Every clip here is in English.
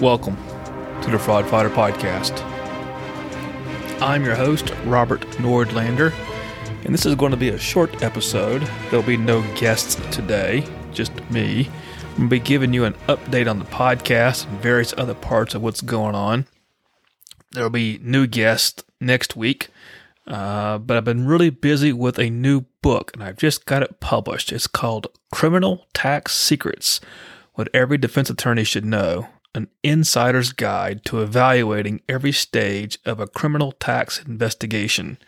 Welcome to the Fraud Fighter Podcast. I'm your host, Robert Nordlander, and this is going to be a short episode. There'll be no guests today, just me. I'm going to be giving you an update on the podcast and various other parts of what's going on. There'll be new guests next week, uh, but I've been really busy with a new book, and I've just got it published. It's called Criminal Tax Secrets What Every Defense Attorney Should Know an insider's guide to evaluating every stage of a criminal tax investigation.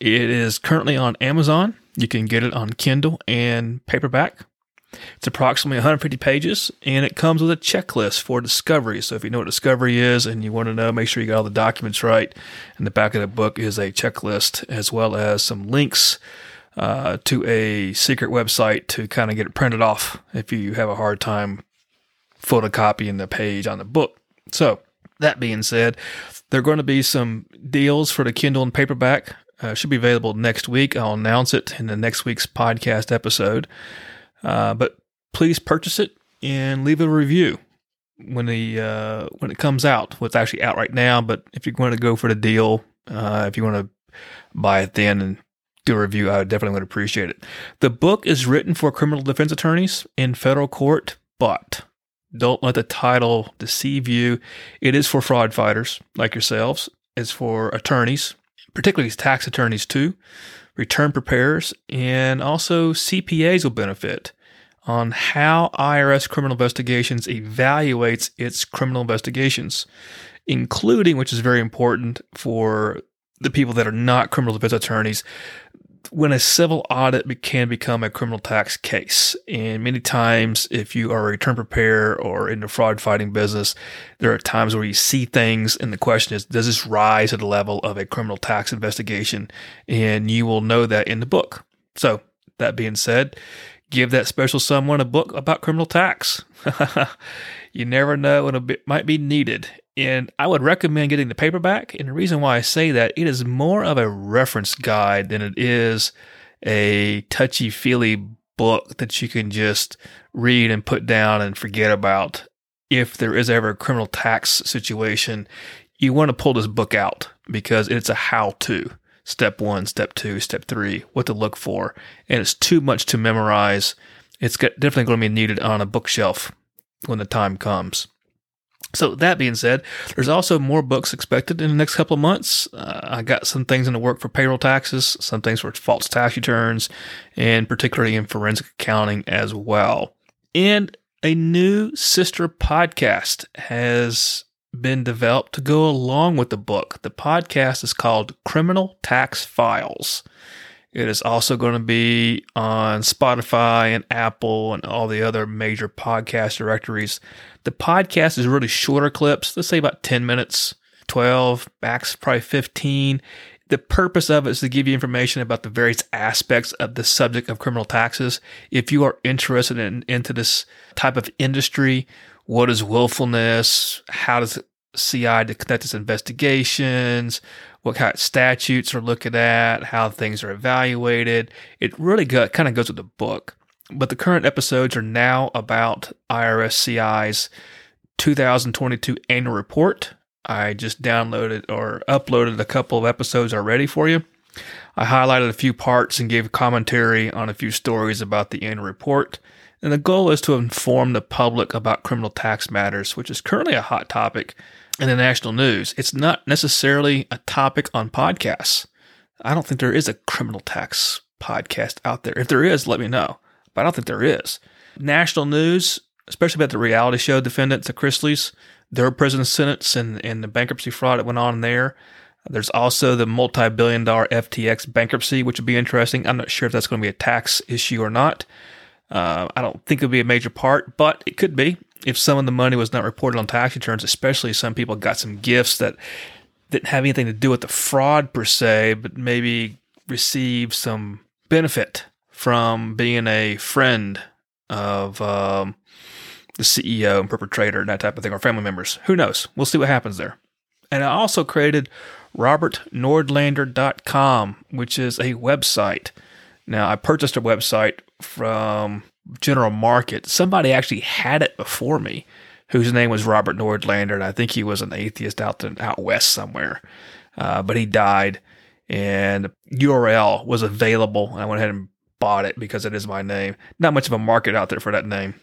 It is currently on Amazon. You can get it on Kindle and paperback. It's approximately 150 pages and it comes with a checklist for discovery. So if you know what discovery is and you want to know, make sure you got all the documents right. In the back of the book is a checklist as well as some links uh, to a secret website to kind of get it printed off if you have a hard time photocopying the page on the book. So, that being said, there are going to be some deals for the Kindle and paperback. Uh, should be available next week. I'll announce it in the next week's podcast episode. Uh, but please purchase it and leave a review when the uh, when it comes out. Well, it's actually out right now, but if you're going to go for the deal, uh, if you want to buy it then and do a review, I definitely would appreciate it. The book is written for criminal defense attorneys in federal court, but don't let the title deceive you. It is for fraud fighters like yourselves. It's for attorneys, particularly tax attorneys too, return preparers, and also CPAs will benefit on how IRS criminal investigations evaluates its criminal investigations, including, which is very important for the people that are not criminal defense attorneys, when a civil audit can become a criminal tax case. And many times, if you are a return preparer or in the fraud fighting business, there are times where you see things, and the question is, does this rise to the level of a criminal tax investigation? And you will know that in the book. So, that being said, give that special someone a book about criminal tax. you never know when it might be needed. And I would recommend getting the paperback. And the reason why I say that, it is more of a reference guide than it is a touchy feely book that you can just read and put down and forget about. If there is ever a criminal tax situation, you want to pull this book out because it's a how to step one, step two, step three, what to look for. And it's too much to memorize. It's definitely going to be needed on a bookshelf when the time comes. So that being said, there's also more books expected in the next couple of months. Uh, I got some things in the work for payroll taxes, some things for false tax returns, and particularly in forensic accounting as well. And a new sister podcast has been developed to go along with the book. The podcast is called Criminal Tax Files. It is also going to be on Spotify and Apple and all the other major podcast directories. The podcast is really shorter clips, let's say about 10 minutes, 12, max probably 15. The purpose of it is to give you information about the various aspects of the subject of criminal taxes. If you are interested in into this type of industry, what is willfulness? How does CI to conduct its investigations? what kind of statutes are looking at, how things are evaluated. It really kind of goes with the book. But the current episodes are now about IRSCI's 2022 annual report. I just downloaded or uploaded a couple of episodes already for you. I highlighted a few parts and gave commentary on a few stories about the annual report. And the goal is to inform the public about criminal tax matters, which is currently a hot topic in the national news. It's not necessarily a topic on podcasts. I don't think there is a criminal tax podcast out there. If there is, let me know. But I don't think there is. National news, especially about the reality show defendants, the Chrisleys, their prison sentence and, and the bankruptcy fraud that went on there. There's also the multi billion dollar FTX bankruptcy, which would be interesting. I'm not sure if that's going to be a tax issue or not. Uh, I don't think it'll be a major part, but it could be if some of the money was not reported on tax returns, especially some people got some gifts that didn't have anything to do with the fraud per se, but maybe received some benefit from being a friend of um, the CEO and perpetrator and that type of thing, or family members. Who knows? We'll see what happens there. And I also created robertnordlander.com, which is a website. Now, I purchased a website from general market. Somebody actually had it before me. whose name was Robert Nordlander, and I think he was an atheist out to, out west somewhere. Uh, but he died, and URL was available, and I went ahead and bought it because it is my name. Not much of a market out there for that name.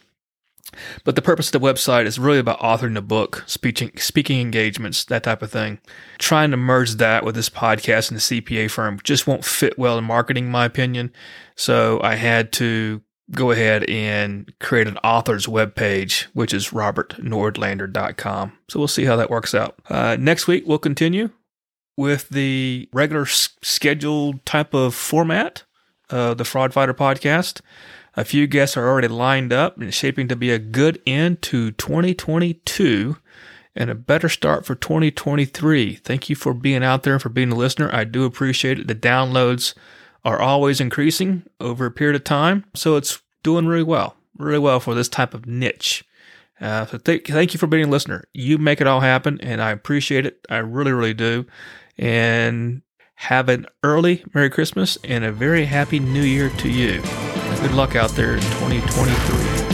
But the purpose of the website is really about authoring a book, speaking, speaking engagements, that type of thing. Trying to merge that with this podcast and the CPA firm just won't fit well in marketing, in my opinion. So I had to go ahead and create an author's webpage, which is robertnordlander.com. So we'll see how that works out. Uh, next week, we'll continue with the regular s- scheduled type of format, uh, the Fraud Fighter podcast. A few guests are already lined up and shaping to be a good end to 2022 and a better start for 2023. Thank you for being out there and for being a listener. I do appreciate it. The downloads are always increasing over a period of time, so it's doing really well, really well for this type of niche. Uh, so th- thank you for being a listener. You make it all happen, and I appreciate it. I really, really do. And have an early Merry Christmas and a very Happy New Year to you. Good luck out there in 2023.